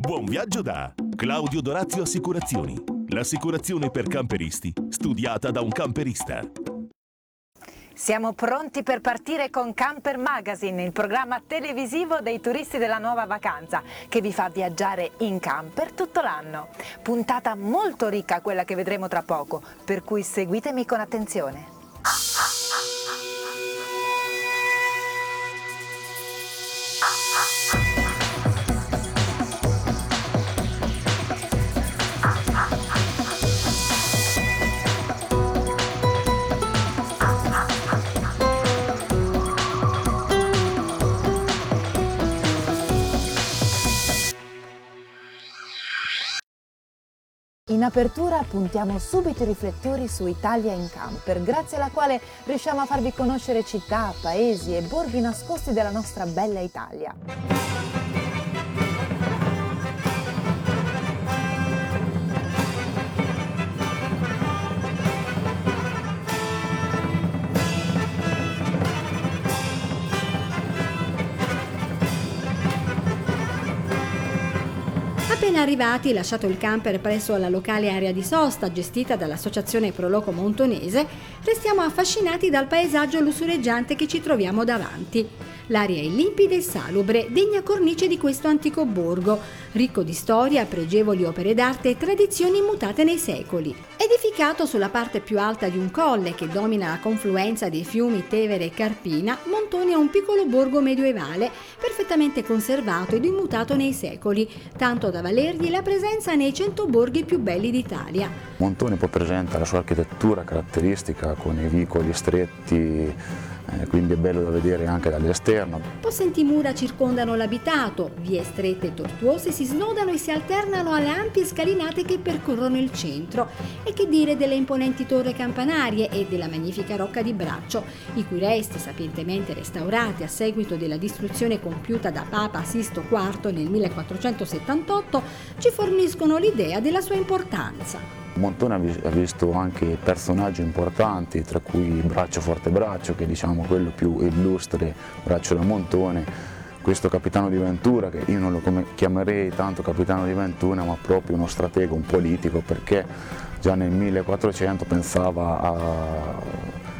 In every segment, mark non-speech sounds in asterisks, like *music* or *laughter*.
Buon viaggio da Claudio Dorazio Assicurazioni. L'assicurazione per camperisti, studiata da un camperista. Siamo pronti per partire con Camper Magazine, il programma televisivo dei turisti della nuova vacanza, che vi fa viaggiare in camper tutto l'anno. Puntata molto ricca quella che vedremo tra poco, per cui seguitemi con attenzione. In apertura puntiamo subito i riflettori su Italia in camper, grazie alla quale riusciamo a farvi conoscere città, paesi e borghi nascosti della nostra bella Italia. Appena arrivati, lasciato il camper presso la locale area di sosta gestita dall'associazione Proloco Montonese, restiamo affascinati dal paesaggio lussureggiante che ci troviamo davanti. L'aria è limpida e salubre, degna cornice di questo antico borgo, ricco di storia, pregevoli opere d'arte e tradizioni immutate nei secoli. Edificato sulla parte più alta di un colle che domina la confluenza dei fiumi Tevere e Carpina, Montone è un piccolo borgo medioevale, perfettamente conservato ed immutato nei secoli, tanto da valergli la presenza nei cento borghi più belli d'Italia. Montone poi presenta la sua architettura caratteristica con i vicoli stretti eh, quindi è bello da vedere anche dall'esterno. Possenti mura circondano l'abitato, vie strette e tortuose si snodano e si alternano alle ampie scalinate che percorrono il centro. E che dire delle imponenti torri campanarie e della magnifica rocca di braccio, i cui resti, sapientemente restaurati a seguito della distruzione compiuta da Papa Sisto IV nel 1478, ci forniscono l'idea della sua importanza. Montone ha visto anche personaggi importanti, tra cui Braccio Forte Braccio, che è diciamo quello più illustre, Braccio da Montone, questo capitano di Ventura, che io non lo chiamerei tanto capitano di Ventura, ma proprio uno stratego, un politico, perché già nel 1400 pensava a,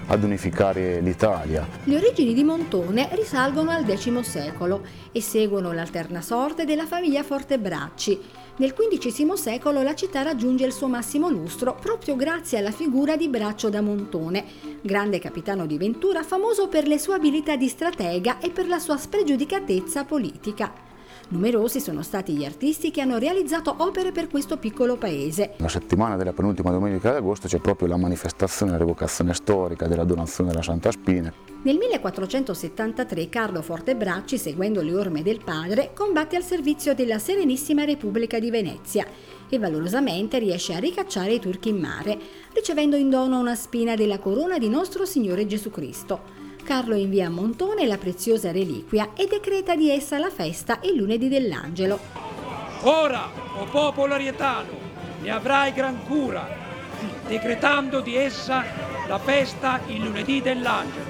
ad unificare l'Italia. Le origini di Montone risalgono al X secolo e seguono l'alterna sorte della famiglia Fortebracci, nel XV secolo la città raggiunge il suo massimo lustro proprio grazie alla figura di Braccio da Montone, grande capitano di Ventura famoso per le sue abilità di stratega e per la sua spregiudicatezza politica. Numerosi sono stati gli artisti che hanno realizzato opere per questo piccolo paese. La settimana della penultima domenica di agosto c'è proprio la manifestazione, la revocazione storica della donazione della Santa Spina. Nel 1473 Carlo Fortebracci, seguendo le orme del padre, combatte al servizio della Serenissima Repubblica di Venezia e valorosamente riesce a ricacciare i turchi in mare, ricevendo in dono una spina della corona di nostro Signore Gesù Cristo. Carlo invia a Montone la preziosa reliquia e decreta di essa la festa il lunedì dell'Angelo. Ora, o popolo arietano, ne avrai gran cura, decretando di essa la festa il lunedì dell'Angelo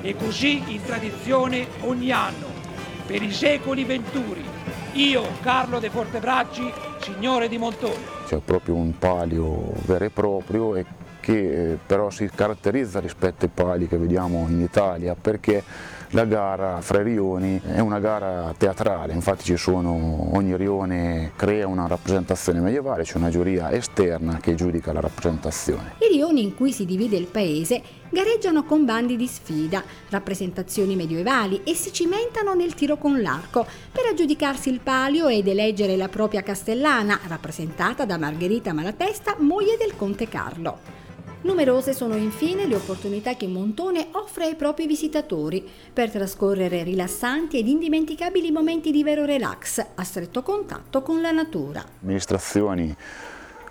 e così in tradizione ogni anno, per i secoli venturi. Io, Carlo de Fortebracci, signore di Montone. C'è proprio un palio vero e proprio e che eh, però si caratterizza rispetto ai pali che vediamo in Italia perché la gara fra i rioni è una gara teatrale, infatti sono, ogni rione crea una rappresentazione medievale, c'è una giuria esterna che giudica la rappresentazione. I rioni in cui si divide il paese gareggiano con bandi di sfida, rappresentazioni medievali e si cimentano nel tiro con l'arco per aggiudicarsi il palio ed eleggere la propria castellana, rappresentata da Margherita Malatesta, moglie del conte Carlo. Numerose sono infine le opportunità che Montone offre ai propri visitatori per trascorrere rilassanti ed indimenticabili momenti di vero relax a stretto contatto con la natura. Amministrazioni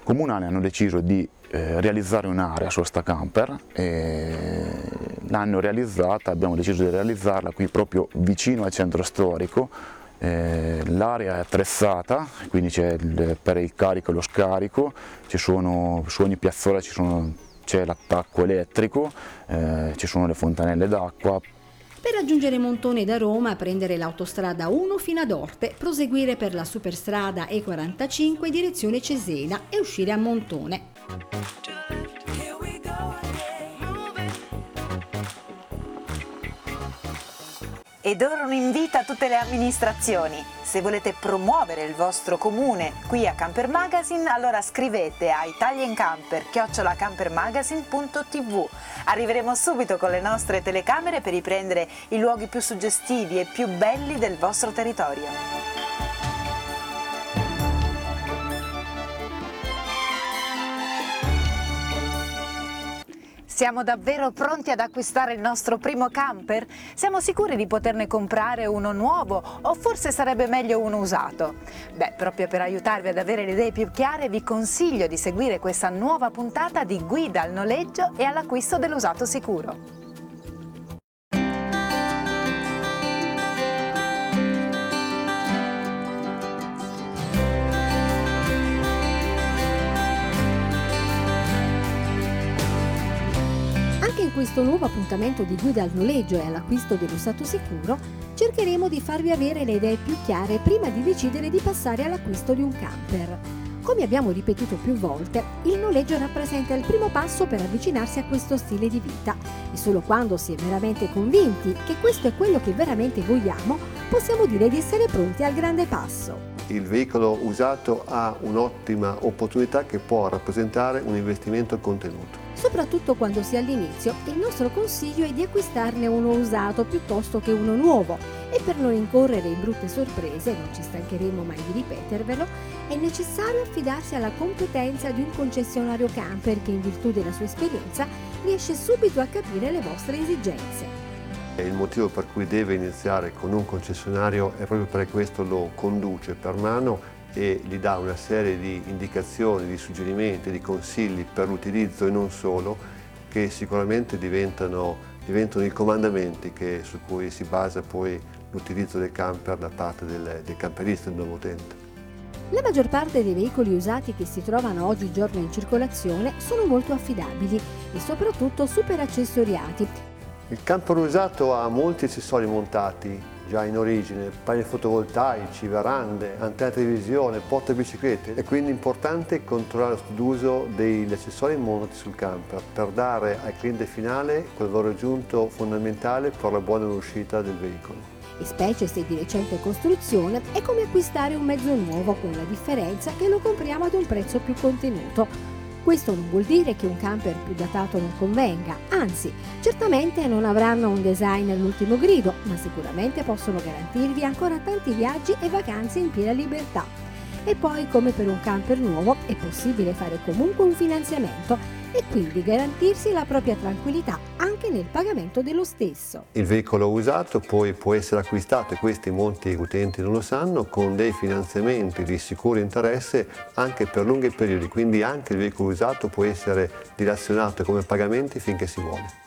comunali hanno deciso di eh, realizzare un'area sosta camper e l'hanno realizzata, abbiamo deciso di realizzarla qui proprio vicino al centro storico eh, l'area è attrezzata, quindi c'è per il carico e lo scarico, ci sono, su ogni piazzola ci sono c'è l'attacco elettrico, eh, ci sono le fontanelle d'acqua, Per raggiungere Montone da Roma, prendere l'autostrada 1 fino ad Orte, proseguire per la superstrada E45 direzione Cesena e uscire a Montone. Ed ora un invito a tutte le amministrazioni. Se volete promuovere il vostro comune qui a Camper Magazine, allora scrivete a italiancamper.campermagazine.tv. Arriveremo subito con le nostre telecamere per riprendere i luoghi più suggestivi e più belli del vostro territorio. Siamo davvero pronti ad acquistare il nostro primo camper? Siamo sicuri di poterne comprare uno nuovo o forse sarebbe meglio uno usato? Beh, proprio per aiutarvi ad avere le idee più chiare vi consiglio di seguire questa nuova puntata di guida al noleggio e all'acquisto dell'usato sicuro. Questo nuovo appuntamento di guida al noleggio e all'acquisto dell'usato sicuro, cercheremo di farvi avere le idee più chiare prima di decidere di passare all'acquisto di un camper. Come abbiamo ripetuto più volte, il noleggio rappresenta il primo passo per avvicinarsi a questo stile di vita e solo quando si è veramente convinti che questo è quello che veramente vogliamo, possiamo dire di essere pronti al grande passo. Il veicolo usato ha un'ottima opportunità che può rappresentare un investimento contenuto soprattutto quando si è all'inizio, il nostro consiglio è di acquistarne uno usato piuttosto che uno nuovo e per non incorrere in brutte sorprese, non ci stancheremo mai di ripetervelo, è necessario affidarsi alla competenza di un concessionario camper che in virtù della sua esperienza riesce subito a capire le vostre esigenze. Il motivo per cui deve iniziare con un concessionario è proprio perché questo lo conduce per mano e gli dà una serie di indicazioni, di suggerimenti, di consigli per l'utilizzo e non solo, che sicuramente diventano, diventano i comandamenti che, su cui si basa poi l'utilizzo del camper da parte del, del camperista, del nuovo utente. La maggior parte dei veicoli usati che si trovano oggigiorno in circolazione sono molto affidabili e soprattutto super accessoriati. Il camper usato ha molti accessori montati, già in origine, pannelli fotovoltaici, verande, antenne televisione, porte biciclette. È quindi importante controllare lo d'uso degli accessori montati sul camper per dare al cliente finale quel valore aggiunto fondamentale per la buona uscita del veicolo. E specie se di recente costruzione è come acquistare un mezzo nuovo con la differenza che lo compriamo ad un prezzo più contenuto questo non vuol dire che un camper più datato non convenga, anzi, certamente non avranno un design all'ultimo grido, ma sicuramente possono garantirvi ancora tanti viaggi e vacanze in piena libertà. E poi, come per un camper nuovo, è possibile fare comunque un finanziamento e quindi garantirsi la propria tranquillità anche nel pagamento dello stesso. Il veicolo usato poi può essere acquistato, e questi molti utenti non lo sanno, con dei finanziamenti di sicuro interesse anche per lunghi periodi, quindi anche il veicolo usato può essere dilazionato come pagamenti finché si vuole.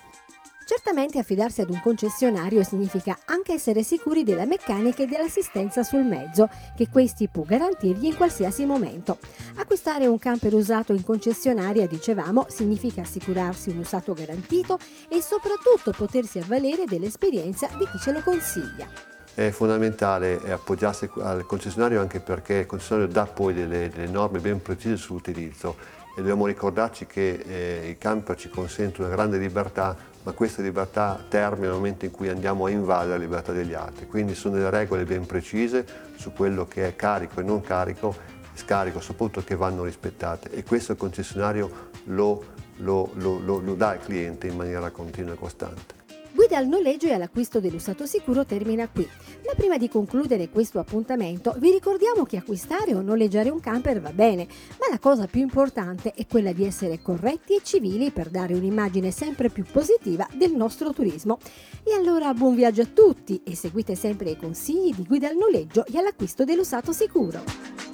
Certamente affidarsi ad un concessionario significa anche essere sicuri della meccanica e dell'assistenza sul mezzo, che questi può garantirgli in qualsiasi momento. Acquistare un camper usato in concessionaria, dicevamo, significa assicurarsi un usato garantito e soprattutto potersi avvalere dell'esperienza di chi ce lo consiglia. È fondamentale appoggiarsi al concessionario anche perché il concessionario dà poi delle, delle norme ben precise sull'utilizzo e dobbiamo ricordarci che eh, i camper ci consentono una grande libertà ma questa libertà termina nel momento in cui andiamo a invadere la libertà degli altri. Quindi sono delle regole ben precise su quello che è carico e non carico, scarico soprattutto che vanno rispettate e questo il concessionario lo, lo, lo, lo dà al cliente in maniera continua e costante. Guida al noleggio e all'acquisto dell'usato sicuro termina qui. Ma prima di concludere questo appuntamento vi ricordiamo che acquistare o noleggiare un camper va bene, ma la cosa più importante è quella di essere corretti e civili per dare un'immagine sempre più positiva del nostro turismo. E allora buon viaggio a tutti e seguite sempre i consigli di guida al noleggio e all'acquisto dell'usato sicuro.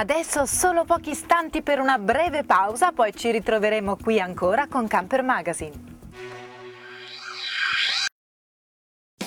Adesso solo pochi istanti per una breve pausa, poi ci ritroveremo qui ancora con Camper Magazine.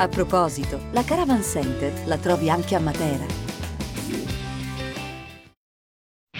A proposito, la Caravan Center la trovi anche a Matera.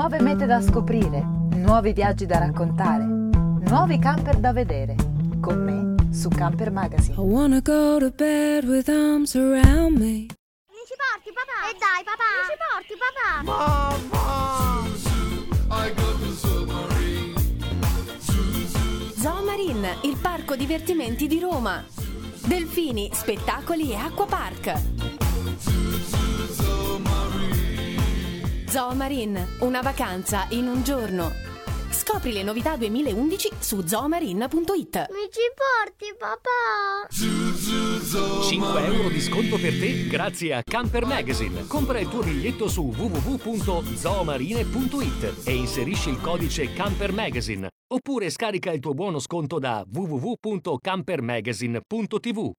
Nuove mete da scoprire, nuovi viaggi da raccontare, nuovi camper da vedere. Con me su Camper Magazine. I wanna go to bed with arms around me. Mi ci porti papà? E dai papà! Mi ci porti papà? Zoomarine, il parco divertimenti di Roma. Delfini, spettacoli e acquapark. Zoomarine, una vacanza in un giorno. Scopri le novità 2011 su zoomarine.it. Mi ci porti papà? 5 euro di sconto per te grazie a Camper Magazine. Compra il tuo biglietto su www.zoomarine.it e inserisci il codice Camper Magazine oppure scarica il tuo buono sconto da www.campermagazine.tv.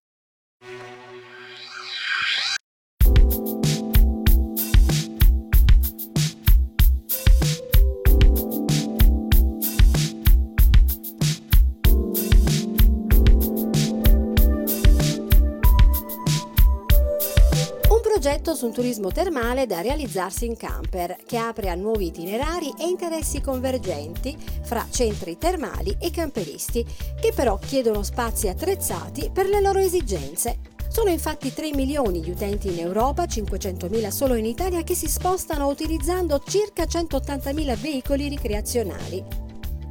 progetto su un turismo termale da realizzarsi in camper, che apre a nuovi itinerari e interessi convergenti fra centri termali e camperisti, che però chiedono spazi attrezzati per le loro esigenze. Sono infatti 3 milioni gli utenti in Europa, 500.000 solo in Italia, che si spostano utilizzando circa 180.000 veicoli ricreazionali.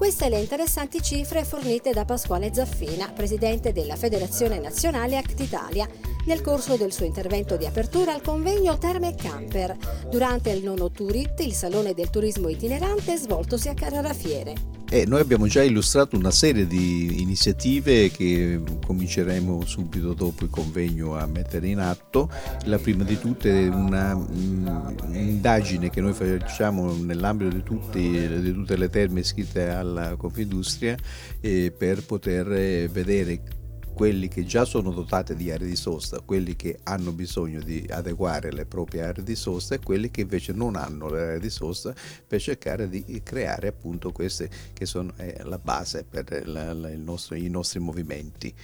Queste le interessanti cifre fornite da Pasquale Zaffina, presidente della Federazione Nazionale Act Italia, nel corso del suo intervento di apertura al convegno Terme Camper, durante il nono Turit, il salone del turismo itinerante svoltosi a Carrarafiere. E noi abbiamo già illustrato una serie di iniziative che cominceremo subito dopo il convegno a mettere in atto. La prima di tutte è mm, indagine che noi facciamo nell'ambito di, tutti, di tutte le terme iscritte alla Confindustria eh, per poter eh, vedere quelli che già sono dotati di aree di sosta, quelli che hanno bisogno di adeguare le proprie aree di sosta e quelli che invece non hanno le aree di sosta per cercare di creare appunto queste che sono eh, la base per la, la, nostro, i nostri movimenti.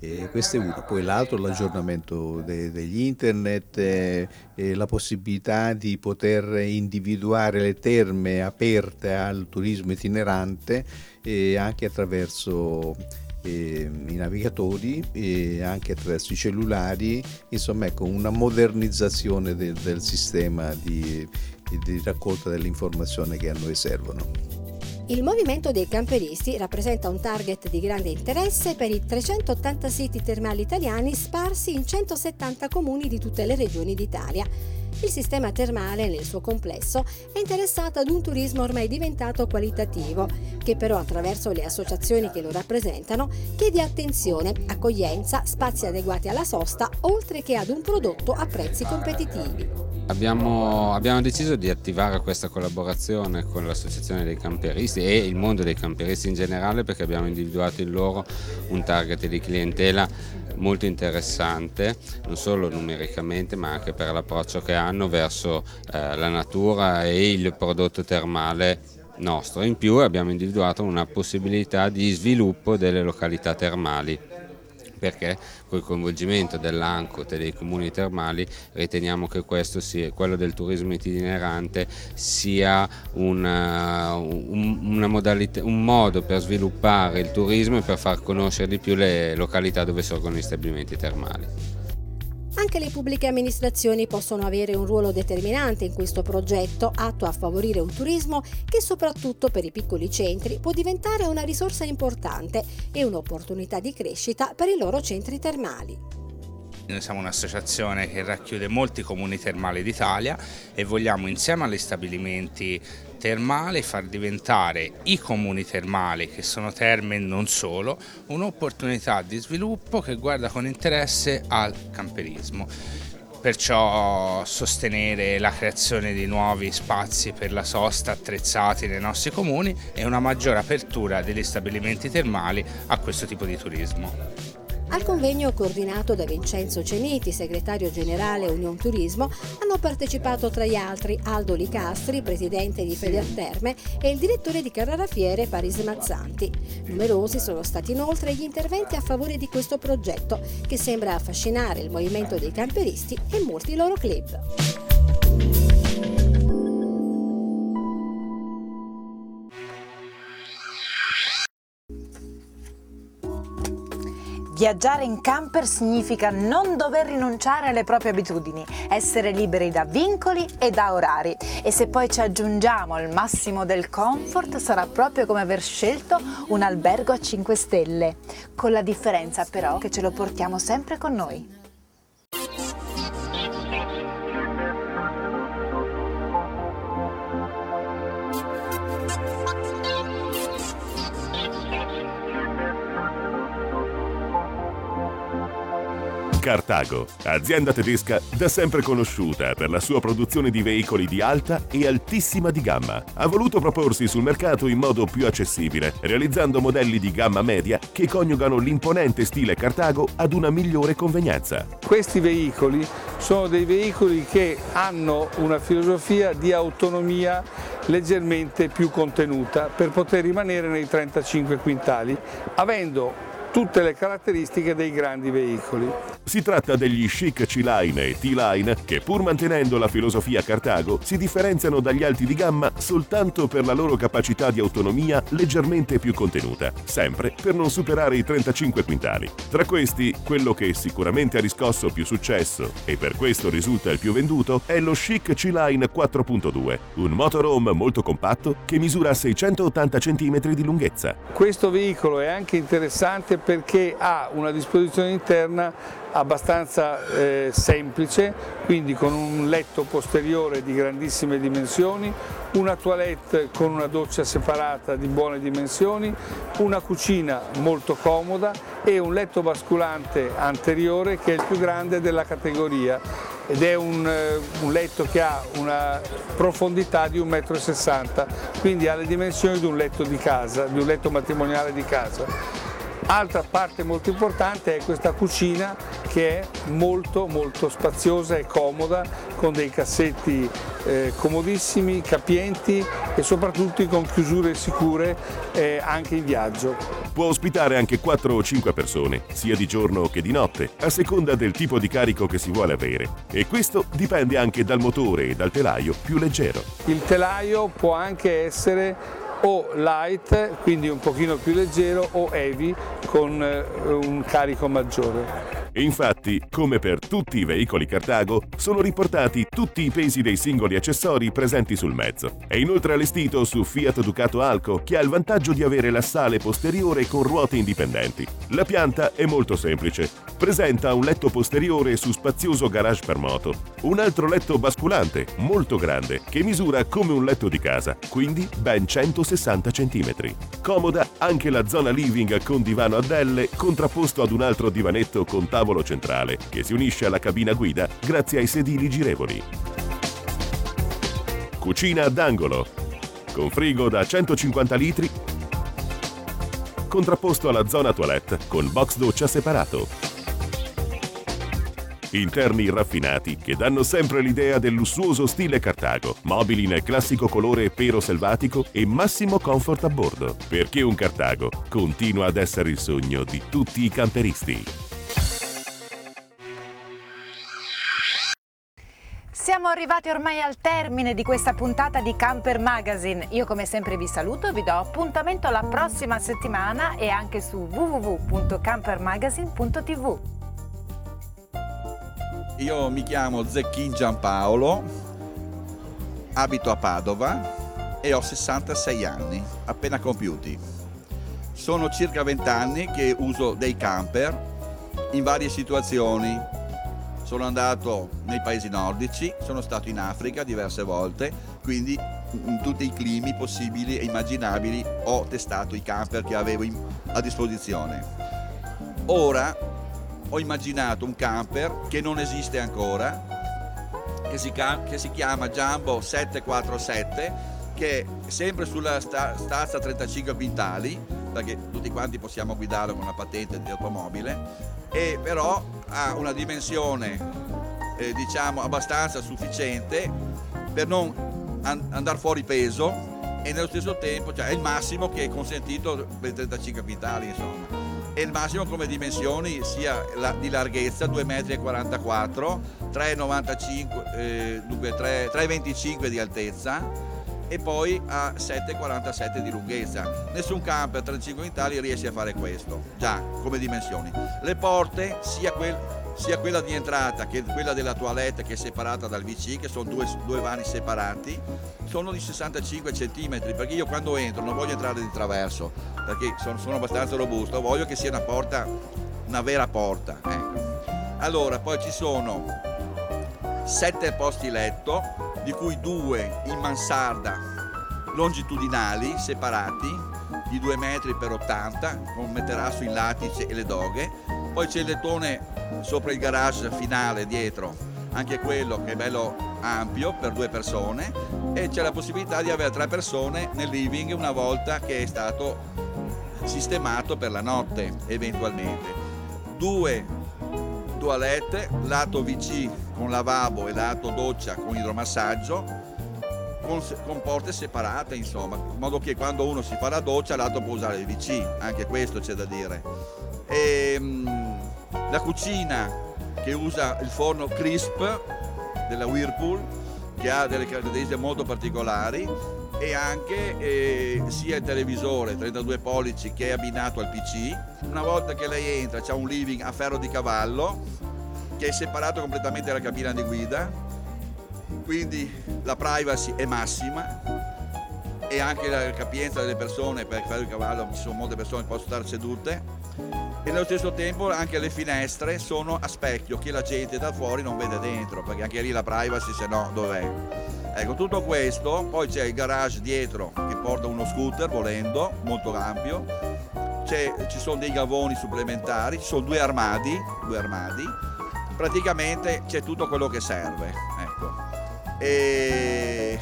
E questo è uno, poi l'altro l'aggiornamento de, degli internet, eh, la possibilità di poter individuare le terme aperte al turismo itinerante eh, anche attraverso eh, i navigatori e anche attraverso i cellulari, insomma ecco una modernizzazione de, del sistema di, di raccolta dell'informazione che a noi servono. Il movimento dei camperisti rappresenta un target di grande interesse per i 380 siti termali italiani sparsi in 170 comuni di tutte le regioni d'Italia. Il sistema termale nel suo complesso è interessato ad un turismo ormai diventato qualitativo, che però attraverso le associazioni che lo rappresentano chiede attenzione, accoglienza, spazi adeguati alla sosta, oltre che ad un prodotto a prezzi competitivi. Abbiamo, abbiamo, deciso di attivare questa collaborazione con l'associazione dei camperisti e il mondo dei camperisti in generale perché abbiamo individuato in loro un target di clientela molto interessante, non solo numericamente ma anche per l'approccio che hanno verso eh, la natura e il prodotto termale nostro. In più abbiamo individuato una possibilità di sviluppo delle località termali perché col coinvolgimento dell'ANCOT e dei comuni termali riteniamo che sia, quello del turismo itinerante sia una, una modalità, un modo per sviluppare il turismo e per far conoscere di più le località dove sorgono gli stabilimenti termali. Anche le pubbliche amministrazioni possono avere un ruolo determinante in questo progetto atto a favorire un turismo che soprattutto per i piccoli centri può diventare una risorsa importante e un'opportunità di crescita per i loro centri termali. Noi siamo un'associazione che racchiude molti comuni termali d'Italia e vogliamo insieme agli stabilimenti termali far diventare i comuni termali, che sono terme non solo, un'opportunità di sviluppo che guarda con interesse al camperismo perciò sostenere la creazione di nuovi spazi per la sosta attrezzati nei nostri comuni e una maggiore apertura degli stabilimenti termali a questo tipo di turismo. Al convegno coordinato da Vincenzo Ceniti, segretario generale Union Turismo, hanno partecipato tra gli altri Aldo Licastri, presidente di Federterme e il direttore di Carrara Fiere Paris Mazzanti. Numerosi sono stati inoltre gli interventi a favore di questo progetto che sembra affascinare il movimento dei camperisti e molti loro club. Viaggiare in camper significa non dover rinunciare alle proprie abitudini, essere liberi da vincoli e da orari. E se poi ci aggiungiamo il massimo del comfort, sarà proprio come aver scelto un albergo a 5 stelle, con la differenza però che ce lo portiamo sempre con noi. Cartago, azienda tedesca da sempre conosciuta per la sua produzione di veicoli di alta e altissima di gamma, ha voluto proporsi sul mercato in modo più accessibile, realizzando modelli di gamma media che coniugano l'imponente stile Cartago ad una migliore convenienza. Questi veicoli sono dei veicoli che hanno una filosofia di autonomia leggermente più contenuta per poter rimanere nei 35 quintali, avendo tutte le caratteristiche dei grandi veicoli. Si tratta degli Chic C-Line e T-Line che pur mantenendo la filosofia Cartago si differenziano dagli alti di gamma soltanto per la loro capacità di autonomia leggermente più contenuta, sempre per non superare i 35 quintali. Tra questi, quello che sicuramente ha riscosso più successo e per questo risulta il più venduto è lo Chic C-Line 4.2, un motorhome molto compatto che misura 680 cm di lunghezza. Questo veicolo è anche interessante perché ha una disposizione interna abbastanza eh, semplice, quindi con un letto posteriore di grandissime dimensioni, una toilette con una doccia separata di buone dimensioni, una cucina molto comoda e un letto basculante anteriore che è il più grande della categoria ed è un, eh, un letto che ha una profondità di 1,60 m, quindi ha le dimensioni di un letto di casa, di un letto matrimoniale di casa. Altra parte molto importante è questa cucina che è molto molto spaziosa e comoda con dei cassetti eh, comodissimi, capienti e soprattutto con chiusure sicure eh, anche in viaggio. Può ospitare anche 4 o 5 persone, sia di giorno che di notte, a seconda del tipo di carico che si vuole avere. E questo dipende anche dal motore e dal telaio più leggero. Il telaio può anche essere o light, quindi un pochino più leggero, o heavy con eh, un carico maggiore. Infatti, come per tutti i veicoli Cartago, sono riportati tutti i pesi dei singoli accessori presenti sul mezzo. È inoltre allestito su Fiat Ducato Alco, che ha il vantaggio di avere la sale posteriore con ruote indipendenti. La pianta è molto semplice. Presenta un letto posteriore su spazioso garage per moto, un altro letto basculante, molto grande, che misura come un letto di casa, quindi ben 160 cm. Comoda anche la zona living con divano a delle, contrapposto ad un altro divanetto con tavolo centrale che si unisce alla cabina guida grazie ai sedili girevoli. Cucina ad angolo, con frigo da 150 litri, contrapposto alla zona toilette con box doccia separato. Interni raffinati che danno sempre l'idea del lussuoso stile Cartago, mobili nel classico colore pero selvatico e massimo comfort a bordo, perché un Cartago continua ad essere il sogno di tutti i camperisti. Siamo arrivati ormai al termine di questa puntata di Camper Magazine. Io come sempre vi saluto, vi do appuntamento la prossima settimana e anche su www.campermagazine.tv. io mi chiamo Zecchin Giampaolo, abito a Padova e ho 66 anni, appena compiuti. Sono circa 20 anni che uso dei camper in varie situazioni. Sono andato nei paesi nordici, sono stato in Africa diverse volte, quindi in tutti i climi possibili e immaginabili ho testato i camper che avevo a disposizione. Ora ho immaginato un camper che non esiste ancora, che si, che si chiama Jumbo 747 che è sempre sulla sta, stazza 35 quintali, perché tutti quanti possiamo guidarlo con una patente di automobile, e però ha una dimensione eh, diciamo abbastanza sufficiente per non an- andare fuori peso e nello stesso tempo cioè, è il massimo che è consentito per 35 quintali insomma e il massimo come dimensioni sia la, di larghezza 2,44 m 3,95 eh, dunque 3,25 di altezza e poi a 7,47 di lunghezza. Nessun camper 35 quintali riesce a fare questo, già come dimensioni. Le porte, sia, quel, sia quella di entrata che quella della toilette che è separata dal VC, che sono due, due vani separati, sono di 65 cm, perché io quando entro non voglio entrare di traverso, perché sono, sono abbastanza robusto, voglio che sia una porta, una vera porta. Ecco. Allora, poi ci sono sette posti letto, di cui due in mansarda longitudinali separati di 2 metri per 80 con materasso in latice e le doghe. Poi c'è il lettone sopra il garage finale dietro, anche quello che è bello ampio per due persone e c'è la possibilità di avere tre persone nel living una volta che è stato sistemato per la notte eventualmente. Due toilette, lato VC con lavabo e lato doccia con idromassaggio, con, con, porte separate insomma, in modo che quando uno si fa la doccia l'altro può usare il VC, anche questo c'è da dire. E, mh, la cucina che usa il forno crisp della Whirlpool, che ha delle caratteristiche molto particolari, e anche eh, sia il televisore 32 pollici che è abbinato al PC. Una volta che lei entra c'è un living a ferro di cavallo che è separato completamente dalla cabina di guida, quindi la privacy è massima e anche la capienza delle persone per il ferro di cavallo ci sono molte persone che possono stare sedute e nello stesso tempo anche le finestre sono a specchio che la gente da fuori non vede dentro perché anche lì la privacy se no dov'è? Ecco tutto questo poi c'è il garage dietro che porta uno scooter volendo molto ampio. Ci sono dei gavoni supplementari ci sono due armadi due armadi. Praticamente c'è tutto quello che serve ecco. e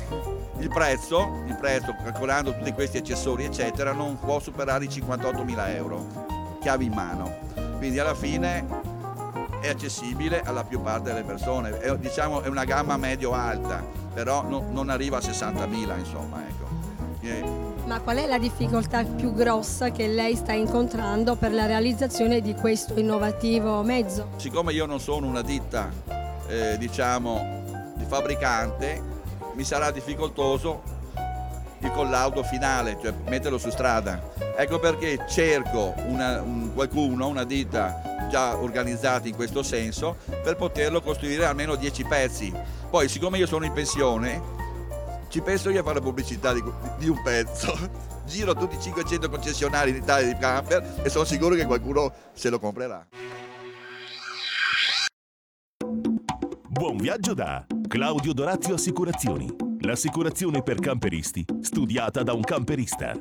il prezzo, il prezzo calcolando tutti questi accessori eccetera non può superare i 58.000 euro chiavi in mano. Quindi alla fine è accessibile alla più parte delle persone. È, diciamo è una gamma medio-alta, però no, non arriva a 60.000 insomma. Ecco. E... Ma qual è la difficoltà più grossa che lei sta incontrando per la realizzazione di questo innovativo mezzo? Siccome io non sono una ditta, eh, diciamo, di fabbricante, mi sarà difficoltoso il collaudo finale, cioè metterlo su strada. Ecco perché cerco una, un, qualcuno, una ditta già organizzata in questo senso, per poterlo costruire almeno 10 pezzi. Poi, siccome io sono in pensione, ci penso io a fare pubblicità di, di un pezzo. *laughs* Giro tutti i 500 concessionari in Italia di camper e sono sicuro che qualcuno se lo comprerà. Buon viaggio da Claudio Dorazio Assicurazioni. L'assicurazione per camperisti, studiata da un camperista.